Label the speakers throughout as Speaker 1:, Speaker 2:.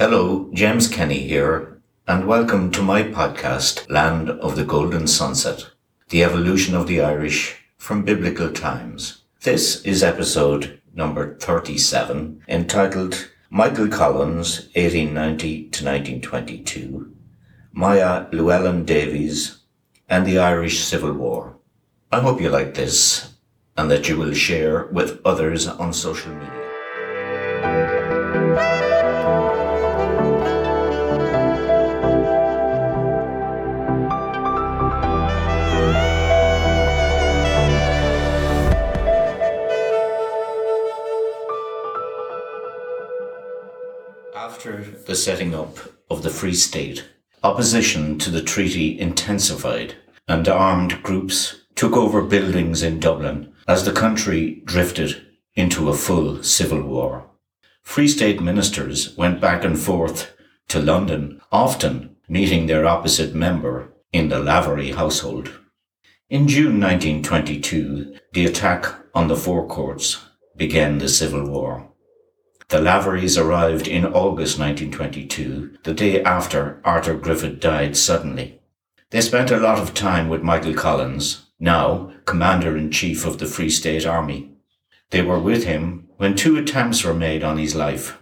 Speaker 1: Hello, James Kenny here, and welcome to my podcast, Land of the Golden Sunset, the evolution of the Irish from biblical times. This is episode number 37, entitled Michael Collins, 1890 to 1922, Moya Llewellyn Davies, and the Irish Civil War. I hope you like this and that you will share with others on social media. The setting up of the Free State, opposition to the treaty intensified and armed groups took over buildings in Dublin as the country drifted into a full civil war. Free State ministers went back and forth to London, often meeting their opposite member in the Lavery household. In June 1922, the attack on the Four Courts began the Civil War. The Laverys arrived in August 1922, the day after Arthur Griffith died suddenly. They spent a lot of time with Michael Collins, now Commander-in-Chief of the Free State Army. They were with him when two attempts were made on his life.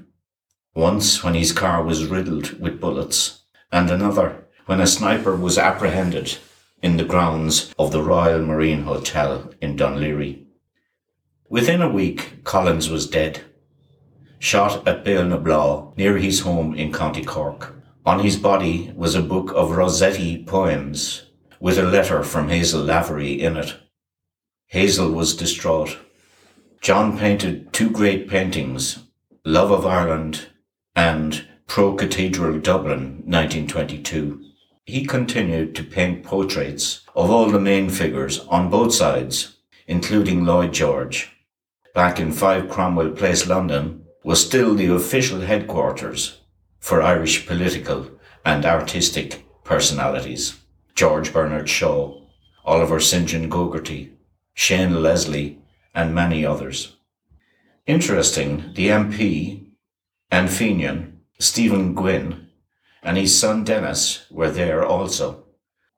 Speaker 1: Once when his car was riddled with bullets, and another when a sniper was apprehended in the grounds of the Royal Marine Hotel in Laoghaire. Within a week, Collins was dead shot at Béal near his home in County Cork. On his body was a book of Rossetti poems with a letter from Hazel Lavery in it. Hazel was distraught. John painted two great paintings, Love of Ireland and Pro Cathedral Dublin, 1922. He continued to paint portraits of all the main figures on both sides, including Lloyd George. Back in 5 Cromwell Place, London, was still the official headquarters for Irish political and artistic personalities. George Bernard Shaw, Oliver St. John Gogarty, Shane Leslie, and many others. Interesting, the MP and Fenian, Stephen Gwynn, and his son Denis were there also.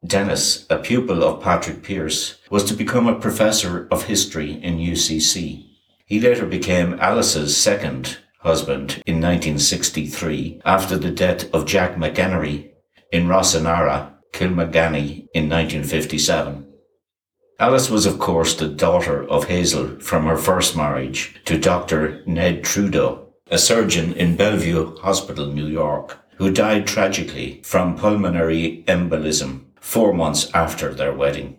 Speaker 1: Denis, a pupil of Patrick Pearse, was to become a professor of history in UCC. He later became Alice's second husband in 1963 after the death of Jack McEnery in Rossenarra, Kilmoganny in 1957. Alice was of course the daughter of Hazel from her first marriage to Dr. Ned Trudeau, a surgeon in Bellevue Hospital, New York, who died tragically from pulmonary embolism four months after their wedding.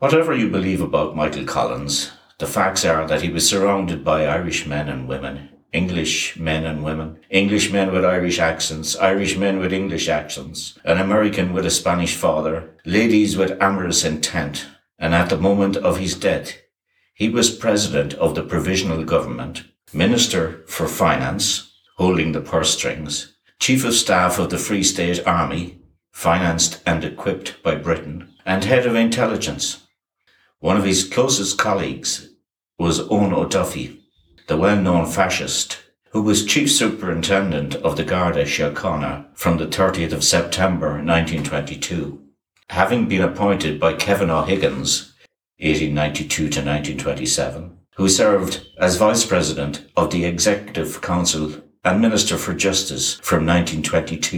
Speaker 1: Whatever you believe about Michael Collins, the facts are that he was surrounded by Irish men and women, English men and women, English men with Irish accents, Irish men with English accents, an American with a Spanish father, ladies with amorous intent, and at the moment of his death, he was president of the provisional government, minister for finance, holding the purse strings, chief of staff of the Free State Army, financed and equipped by Britain, and head of intelligence. One of his closest colleagues was Eoin O'Duffy, the well-known fascist, who was chief superintendent of the Garda Síochána from the 30th of September 1922, having been appointed by Kevin O'Higgins 1892 to 1927, who served as vice president of the Executive Council and Minister for Justice from 1922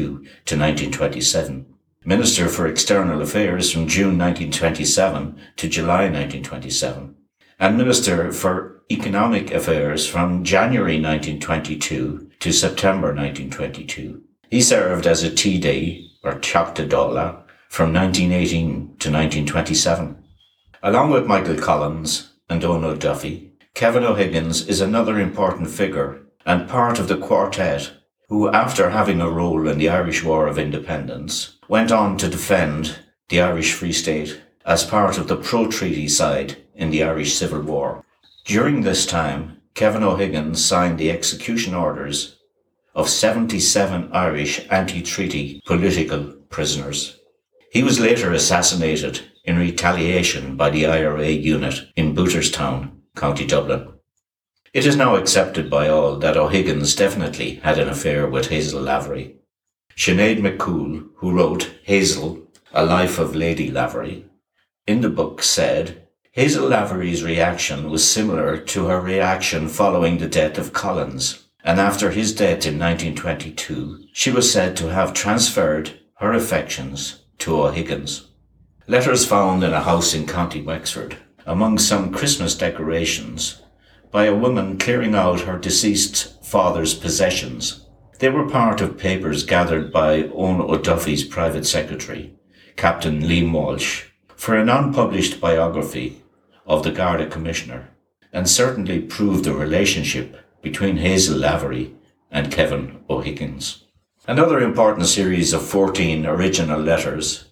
Speaker 1: to 1927. Minister for External Affairs from June 1927 to July 1927, and Minister for Economic Affairs from January 1922 to September 1922. He served as a TD, or Teachta Dála, from 1918 to 1927. Along with Michael Collins and Eoin Duffy, Kevin O'Higgins is another important figure and part of the quartet who, after having a role in the Irish War of Independence, went on to defend the Irish Free State as part of the pro-treaty side in the Irish Civil War. During this time, Kevin O'Higgins signed the execution orders of 77 Irish anti-treaty political prisoners. He was later assassinated in retaliation by the IRA unit in Booterstown, County Dublin. It is now accepted by all that O'Higgins definitely had an affair with Hazel Lavery. Sinead McCoole, who wrote Hazel, A Life of Lady Lavery, in the book said, Hazel Lavery's reaction was similar to her reaction following the death of Collins, and after his death in 1922, she was said to have transferred her affections to O'Higgins. Letters found in a house in County Wexford, among some Christmas decorations, by a woman clearing out her deceased father's possessions. They were part of papers gathered by Eoin O'Duffy's private secretary, Captain Liam Walsh, for an unpublished biography of the Garda Commissioner, and certainly proved the relationship between Hazel Lavery and Kevin O'Higgins. Another important series of 14 original letters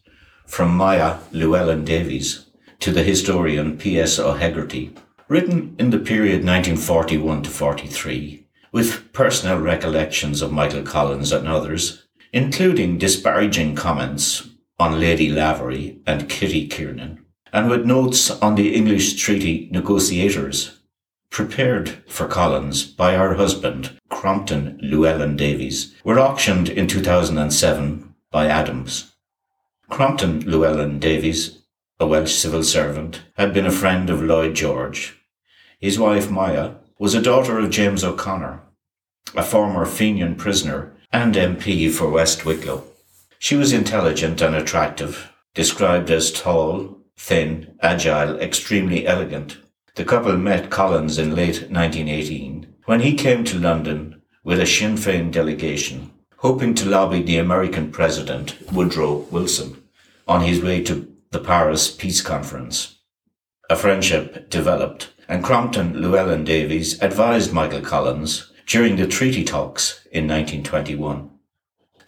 Speaker 1: from Moya Llewellyn Davies to the historian P.S. O'Hegarty written in the period 1941 to 43, with personal recollections of Michael Collins and others, including disparaging comments on Lady Lavery and Kitty Kiernan, and with notes on the English treaty negotiators prepared for Collins by her husband, Crompton Llewellyn Davies, were auctioned in 2007 by Adams. Crompton Llewellyn Davies a Welsh civil servant, had been a friend of Lloyd George. His wife, Moya, was a daughter of James O'Connor, a former Fenian prisoner and MP for West Wicklow. She was intelligent and attractive, described as tall, thin, agile, extremely elegant. The couple met Collins in late 1918 when he came to London with a Sinn Féin delegation, hoping to lobby the American president, Woodrow Wilson, on his way to the Paris Peace Conference. A friendship developed, and Crompton Llewellyn Davies advised Michael Collins during the treaty talks in 1921.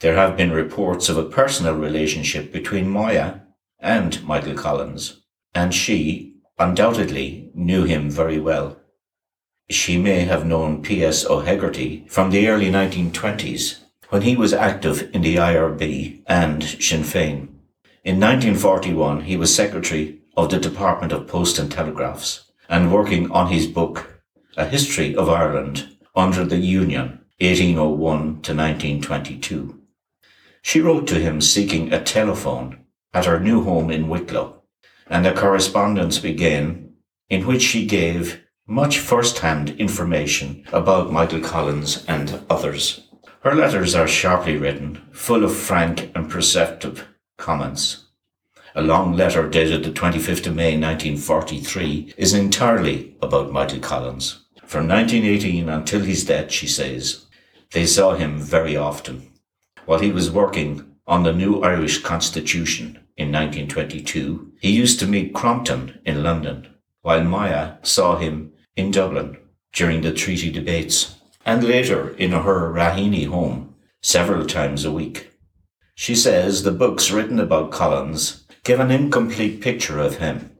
Speaker 1: There have been reports of a personal relationship between Moya and Michael Collins, and she undoubtedly knew him very well. She may have known P.S. O'Hegarty from the early 1920s when he was active in the IRB and Sinn Féin. In 1941, he was secretary of the Department of Post and Telegraphs and working on his book, A History of Ireland under the Union, 1801 to 1922. She wrote to him seeking a telephone at her new home in Wicklow, and a correspondence began in which she gave much first-hand information about Michael Collins and others. Her letters are sharply written, full of frank and perceptive comments. A long letter dated the 25th of May 1943 is entirely about Michael Collins. From 1918 until his death, she says, they saw him very often. While he was working on the new Irish Constitution in 1922, he used to meet Crompton in London, while Moya saw him in Dublin during the treaty debates, and later in her Raheny home several times a week. She says the books written about Collins give an incomplete picture of him.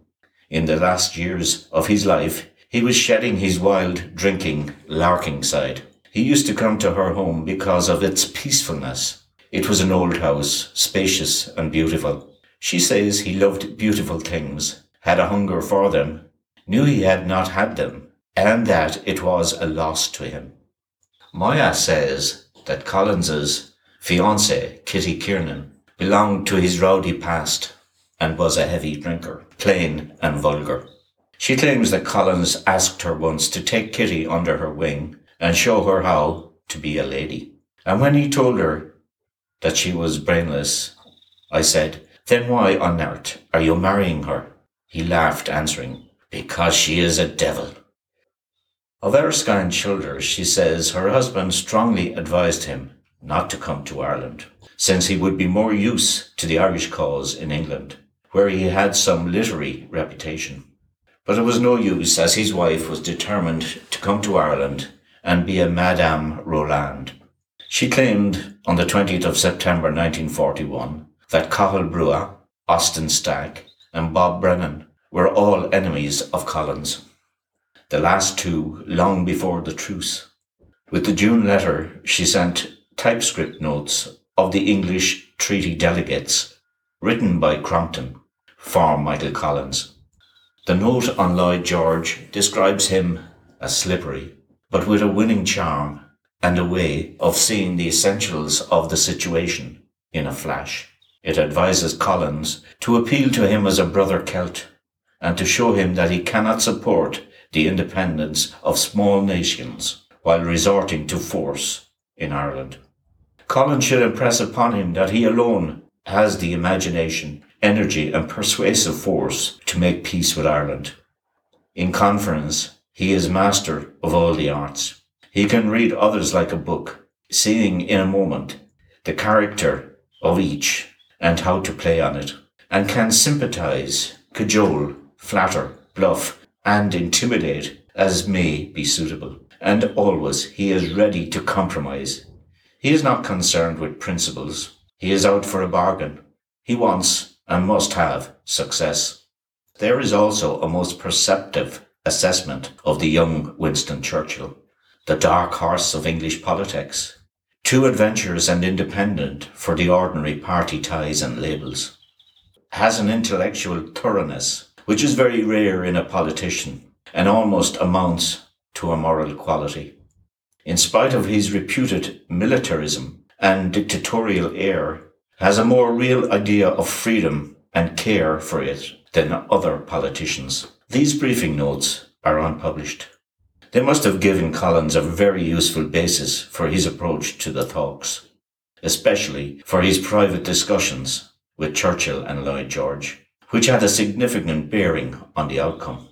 Speaker 1: In the last years of his life, he was shedding his wild, drinking, larking side. He used to come to her home because of its peacefulness. It was an old house, spacious and beautiful. She says he loved beautiful things, had a hunger for them, knew he had not had them, and that it was a loss to him. Moya says that Collins's fiancée, Kitty Kiernan, belonged to his rowdy past and was a heavy drinker, plain and vulgar. She claims that Collins asked her once to take Kitty under her wing and show her how to be a lady. And when he told her that she was brainless, I said, Then why on earth are you marrying her? He laughed, answering, Because she is a devil. Of Erskine Childers, she says her husband strongly advised him not to come to Ireland, since he would be more use to the Irish cause in England, where he had some literary reputation. But it was no use, as his wife was determined to come to Ireland and be a Madame Roland. She claimed on the 20th of September 1941 that Cathal Brugha, Austin Stack, and Bob Brennan were all enemies of Collins, the last two long before the truce. With the June letter she sent typescript notes of the English treaty delegates written by Crompton for Michael Collins. The note on Lloyd George describes him as slippery, but with a winning charm and a way of seeing the essentials of the situation in a flash. It advises Collins to appeal to him as a brother Celt and to show him that he cannot support the independence of small nations while resorting to force in Ireland. Collins should impress upon him that he alone has the imagination, energy and persuasive force to make peace with Ireland. In conference, he is master of all the arts. He can read others like a book, seeing in a moment the character of each and how to play on it, and can sympathize, cajole, flatter, bluff, and intimidate as may be suitable. And always he is ready to compromise. He is not concerned with principles. He is out for a bargain. He wants and must have success. There is also a most perceptive assessment of the young Winston Churchill, the dark horse of English politics, too adventurous and independent for the ordinary party ties and labels, has an intellectual thoroughness which is very rare in a politician and almost amounts to a moral quality. In spite of his reputed militarism and dictatorial air, has a more real idea of freedom and care for it than other politicians. These briefing notes are unpublished. They must have given Collins a very useful basis for his approach to the talks, especially for his private discussions with Churchill and Lloyd George, which had a significant bearing on the outcome.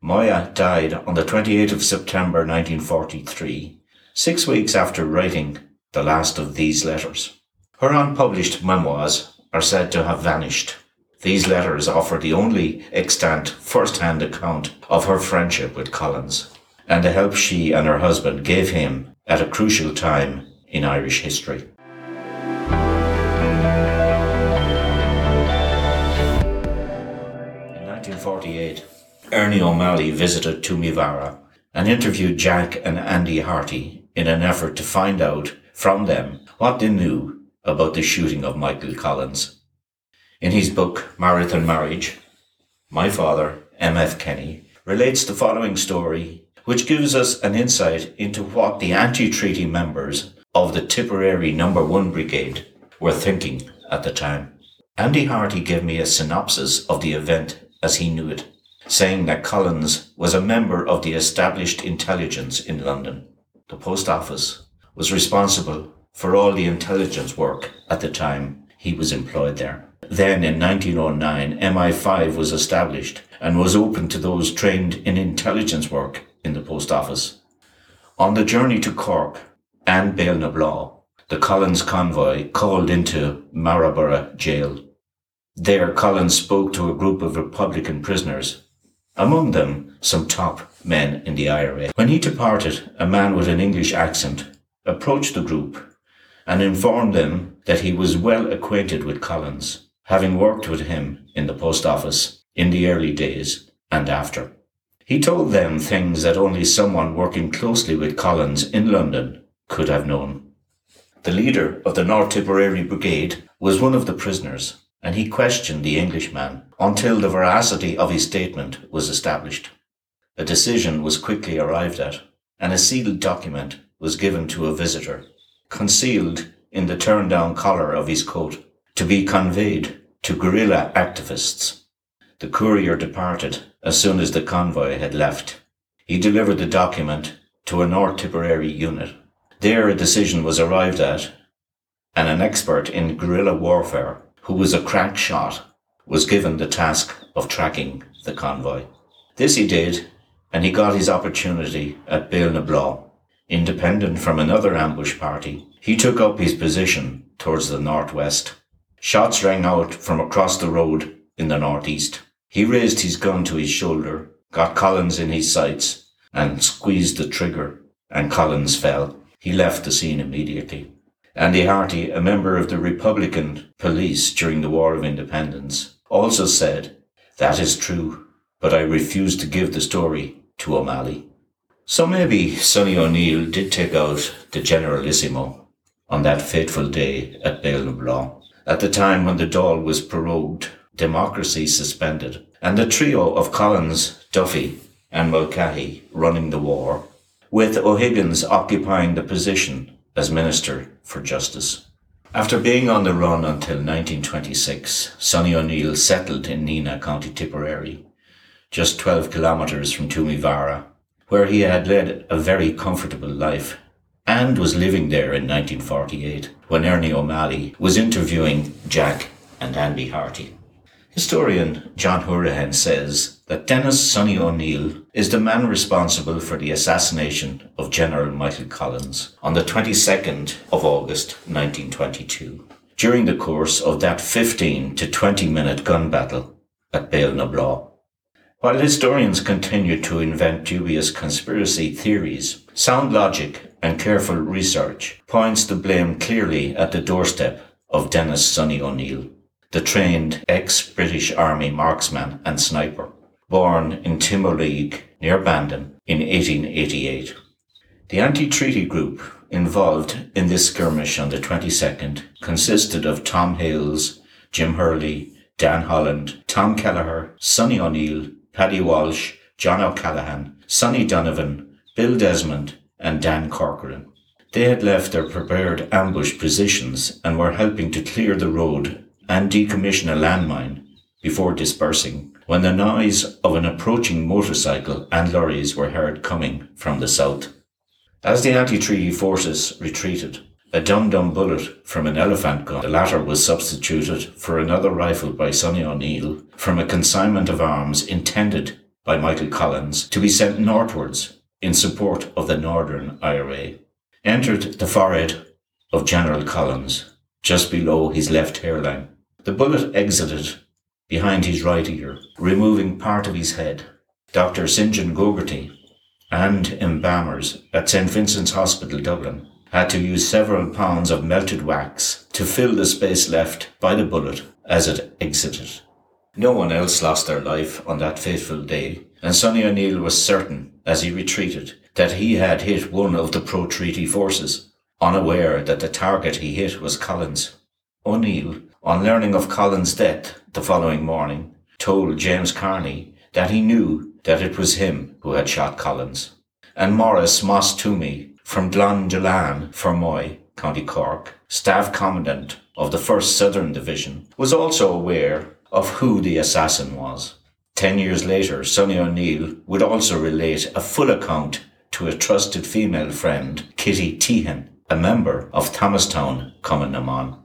Speaker 1: Moya died on the 28th of September 1943, six weeks after writing the last of these letters. Her unpublished memoirs are said to have vanished. These letters offer the only extant first-hand account of her friendship with Collins and the help she and her husband gave him at a crucial time in Irish history. In 1948, Ernie O'Malley visited Toomevara and interviewed Jack and Andy Harty in an effort to find out from them what they knew about the shooting of Michael Collins. In his book, Marathon Marriage, my father, M.F. Kenny, relates the following story, which gives us an insight into what the anti-treaty members of the Tipperary Number no. 1 Brigade were thinking at the time. Andy Harty gave me a synopsis of the event as he knew it, saying that Collins was a member of the established intelligence in London. The post office was responsible for all the intelligence work at the time he was employed there. Then in 1909, MI5 was established and was open to those trained in intelligence work in the post office. On the journey to Cork and Bale the Collins convoy called into Maryborough jail. There Collins spoke to a group of Republican prisoners, among them some top men in the IRA. When he departed, a man with an English accent approached the group and informed them that he was well acquainted with Collins having worked with him in the post office in the early days and after. He told them things that only someone working closely with Collins in London could have known. The leader of the North Tipperary Brigade was one of the prisoners, and he questioned the Englishman until the veracity of his statement was established. A decision was quickly arrived at, and a sealed document was given to a visitor, concealed in the turn down collar of his coat to be conveyed to guerrilla activists. The courier departed as soon as the convoy had left. He delivered the document to a North Tipperary unit. There a decision was arrived at, and an expert in guerrilla warfare, who was a crack shot, was given the task of tracking the convoy. This he did, and he got his opportunity at Béal Independent from another ambush party, he took up his position towards the northwest. Shots rang out from across the road in the northeast. He raised his gun to his shoulder, got Collins in his sights, and squeezed the trigger, and Collins fell. He left the scene immediately. Andy Harty, a member of the Republican police during the War of Independence, also said, That is true, but I refuse to give the story to O'Malley. So maybe Sonny O'Neill did take out the Generalissimo on that fateful day at Béal at the time when the Dáil was prorogued, democracy suspended, and the trio of Collins, Duffy, and Mulcahy running the war with O'Higgins occupying the position as Minister for Justice. After being on the run until 1926, Sonny O'Neill settled in Nenagh, County Tipperary, just 12 kilometres from Toomevara, where he had led a very comfortable life and was living there in 1948 when Ernie O'Malley was interviewing Jack and Andy Harty. Historian John Hourihan says that Denis Sonny O'Neill is the man responsible for the assassination of General Michael Collins on the 22nd of August 1922 during the course of that 15 to 20 minute gun battle at Bale While historians continue to invent dubious conspiracy theories, sound logic and careful research points the blame clearly at the doorstep of Denis Sonny O'Neill the trained ex-British Army marksman and sniper, born in Timoleague near Bandon in 1888. The anti-treaty group involved in this skirmish on the 22nd consisted of Tom Hales, Jim Hurley, Dan Holland, Tom Kelleher, Sonny O'Neill, Paddy Walsh, John O'Callaghan, Sonny Donovan, Bill Desmond, and Dan Corcoran. They had left their prepared ambush positions and were helping to clear the road and decommission a landmine before dispersing when the noise of an approaching motorcycle and lorries were heard coming from the south. As the anti-treaty forces retreated, a dum-dum bullet from an elephant gun, the latter was substituted for another rifle by Sonny O'Neill from a consignment of arms intended by Michael Collins to be sent northwards in support of the Northern IRA, entered the forehead of General Collins, just below his left hairline. The bullet exited behind his right ear, removing part of his head. Dr. St. John Gogarty and embalmers at St. Vincent's Hospital, Dublin, had to use several pounds of melted wax to fill the space left by the bullet as it exited. No one else lost their life on that fateful day, and Sonny O'Neill was certain, as he retreated, that he had hit one of the pro-treaty forces, unaware that the target he hit was Collins. O'Neill on learning of Collins' death the following morning, told James Carney that he knew that it was him who had shot Collins. And Maurice Moss Twomey from Glondulan, Fermoy, County Cork, Staff Commandant of the 1st Southern Division, was also aware of who the assassin was. Ten years later, Sonny O'Neill would also relate a full account to a trusted female friend, Kitty Tehan, a member of Thomastown, Cumann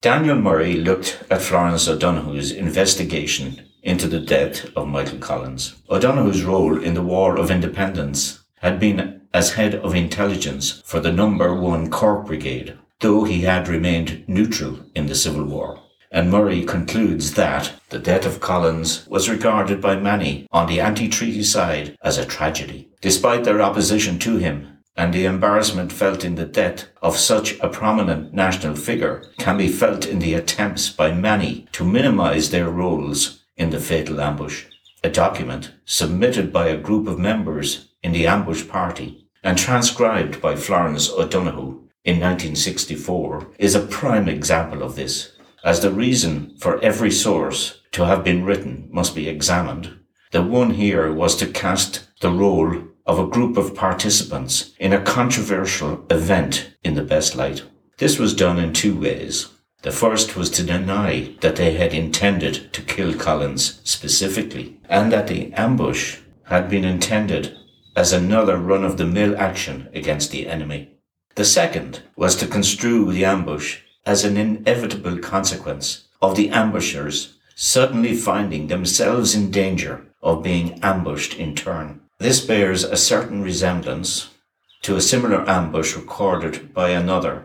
Speaker 1: Daniel Murray looked at Florence O'Donoghue's investigation into the death of Michael Collins. O'Donoghue's role in the War of Independence had been as head of intelligence for the number one Cork Brigade, though he had remained neutral in the Civil War. And Murray concludes that the death of Collins was regarded by many on the anti-treaty side as a tragedy. Despite their opposition to him, and the embarrassment felt in the death of such a prominent national figure can be felt in the attempts by many to minimize their roles in the fatal ambush. A document submitted by a group of members in the ambush party and transcribed by Florence O'Donoghue in 1964 is a prime example of this, as the reason for every source to have been written must be examined. The one here was to cast the role of a group of participants in a controversial event in the best light. This was done in two ways. The first was to deny that they had intended to kill Collins specifically, and that the ambush had been intended as another run of the mill action against the enemy. The second was to construe the ambush as an inevitable consequence of the ambushers suddenly finding themselves in danger of being ambushed in turn. This bears a certain resemblance to a similar ambush recorded by another,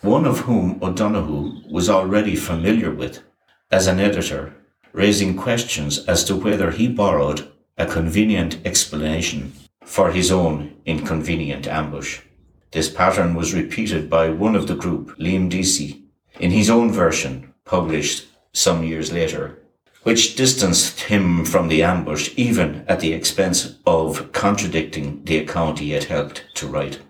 Speaker 1: one of whom O'Donoghue was already familiar with as an editor, raising questions as to whether he borrowed a convenient explanation for his own inconvenient ambush. This pattern was repeated by one of the group, Liam Deasy, in his own version, published some years later which distanced him from the ambush even at the expense of contradicting the account he had helped to write.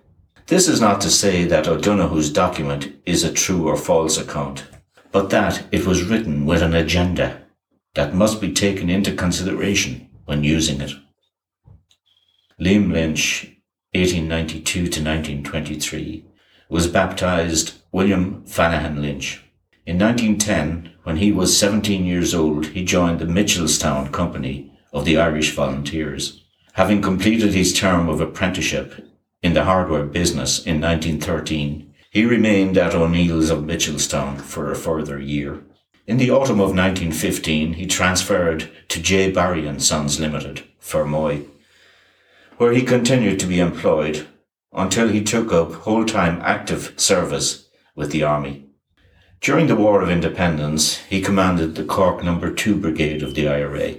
Speaker 1: This is not to say that O'Donoghue's document is a true or false account, but that it was written with an agenda that must be taken into consideration when using it. Liam Lynch 1892 to 1923, was baptized William Fanaghan Lynch. In 1910, when he was 17 years old, he joined the Mitchelstown Company of the Irish Volunteers. Having completed his term of apprenticeship in the hardware business in 1913, he remained at O'Neill's of Mitchelstown for a further year. In the autumn of 1915, he transferred to J. Barry and Sons Limited, Fermoy, where he continued to be employed until he took up whole-time active service with the army. During the War of Independence, he commanded the Cork No. 2 Brigade of the IRA.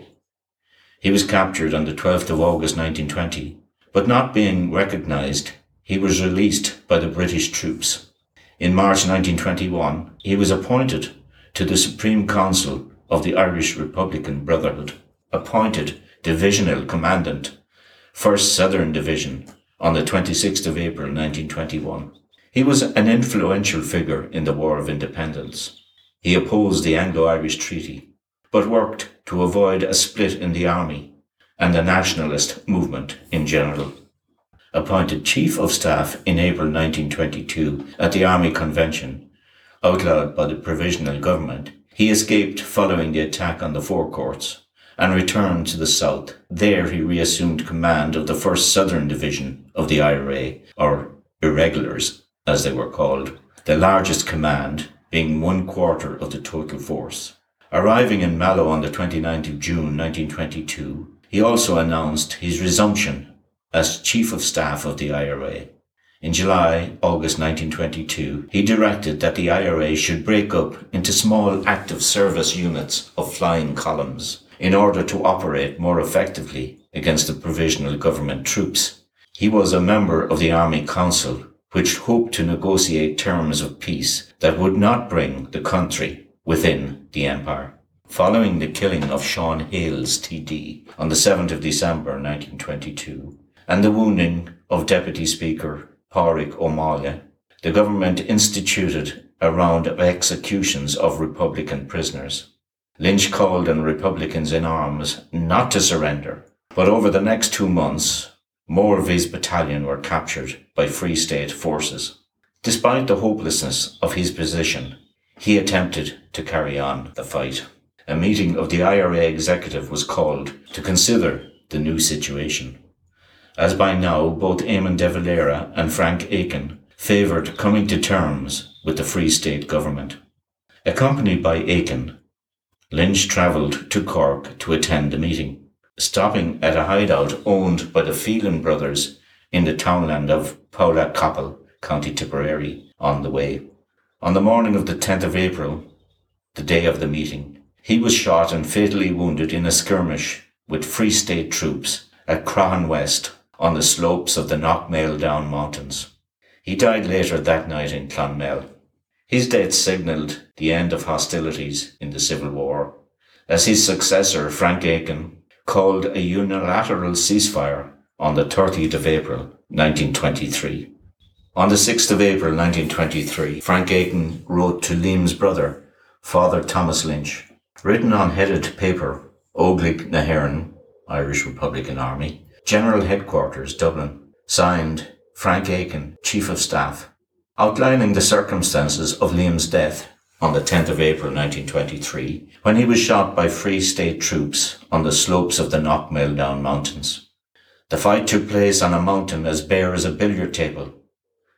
Speaker 1: He was captured on the 12th of August 1920, but not being recognised, he was released by the British troops. In March 1921, he was appointed to the Supreme Council of the Irish Republican Brotherhood, appointed Divisional Commandant, 1st Southern Division, on the 26th of April 1921. He was an influential figure in the War of Independence. He opposed the Anglo-Irish Treaty, but worked to avoid a split in the army and the nationalist movement in general. Appointed Chief of Staff in April 1922 at the Army Convention, outlawed by the Provisional Government, he escaped following the attack on the Four Courts and returned to the south. There he reassumed command of the 1st Southern Division of the IRA, or Irregulars, as they were called, the largest command being one quarter of the total force. Arriving in Mallow on the 29th of June 1922, he also announced his resumption as Chief of Staff of the IRA. In July, August 1922, he directed that the IRA should break up into small active service units of flying columns in order to operate more effectively against the provisional government troops. He was a member of the Army Council which hoped to negotiate terms of peace that would not bring the country within the empire. Following the killing of Sean Hales TD on the 7th of December 1922 and the wounding of Deputy Speaker Pádraig O'Malley, the government instituted a round of executions of Republican prisoners. Lynch called on Republicans in arms not to surrender, but over the next two months, more of his battalion were captured by Free State forces. Despite the hopelessness of his position, he attempted to carry on the fight. A meeting of the IRA executive was called to consider the new situation. As by now, both Eamon de Valera and Frank Aiken favoured coming to terms with the Free State government. Accompanied by Aiken, Lynch travelled to Cork to attend the meeting stopping at a hideout owned by the Phelan brothers in the townland of Poulacapple, County Tipperary, on the way. On the morning of the 10th of April, the day of the meeting, he was shot and fatally wounded in a skirmish with Free State troops at Crohan West on the slopes of the Knockmealdown Mountains. He died later that night in Clonmel. His death signalled the end of hostilities in the Civil War, as his successor, Frank Aiken, called a unilateral ceasefire on the 30th of April 1923. On the 6th of April 1923, Frank Aiken wrote to Liam's brother, Father Thomas Lynch, written on headed paper, Óglaigh na hÉireann, Irish Republican Army, General Headquarters, Dublin, signed Frank Aiken, Chief of Staff, outlining the circumstances of Liam's death on the 10th of April 1923 when he was shot by Free State troops on the slopes of the Knockmealdown Mountains. The fight took place on a mountain as bare as a billiard table.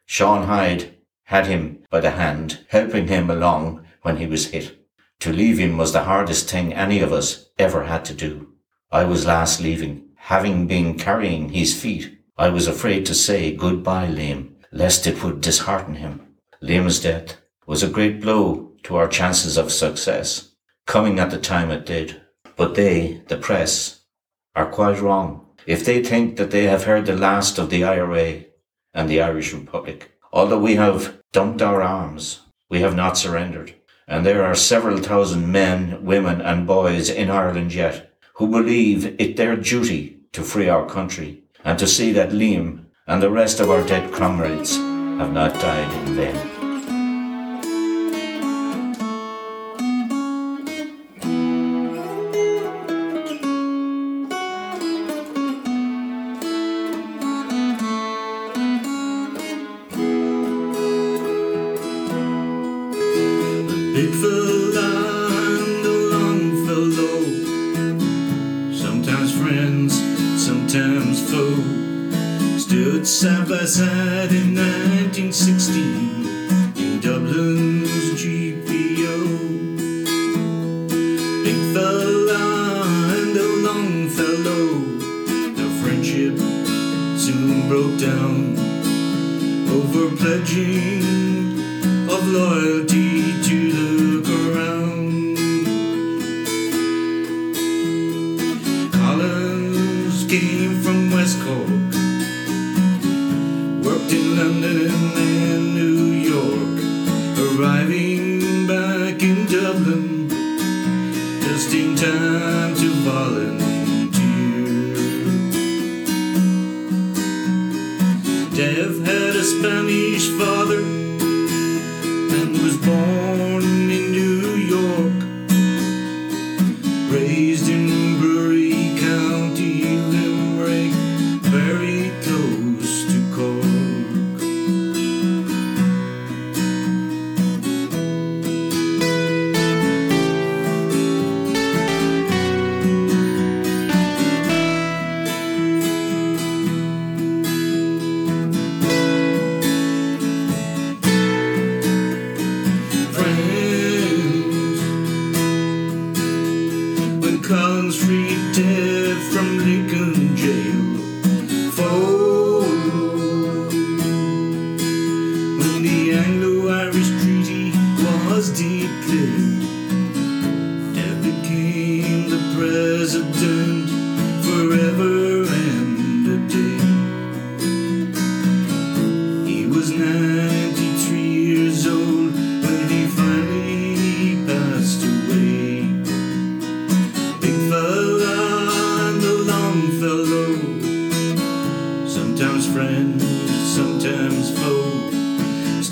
Speaker 1: Sean Hyde had him by the hand, helping him along when he was hit. To leave him was the hardest thing any of us ever had to do. I was last leaving, having been carrying his feet. I was afraid to say goodbye, Liam, lest it would dishearten him. Liam's death was a great blow to our chances of success, coming at the time it did. But they, the press, are quite wrong if they think that they have heard the last of the IRA and the Irish Republic. Although we have dumped our arms, we have not surrendered. And there are several thousand men, women and boys in Ireland yet who believe it their duty to free our country and to see that Liam and the rest of our dead comrades have not died in vain. broke down over pledging of loyalty to the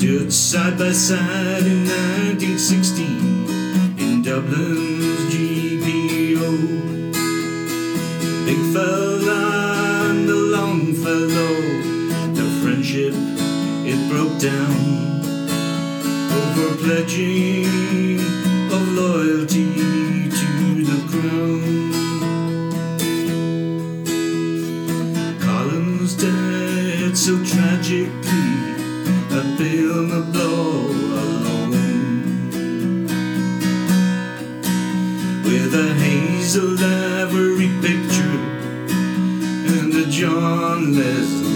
Speaker 1: stood side by side in 1916 in Dublin's GPO. The big fella and the long fellow, the friendship it broke down over pledging of loyalty to the crown. Collins dead, so tragic. I feel my blow alone with a hazel ivory picture and a John Leslie.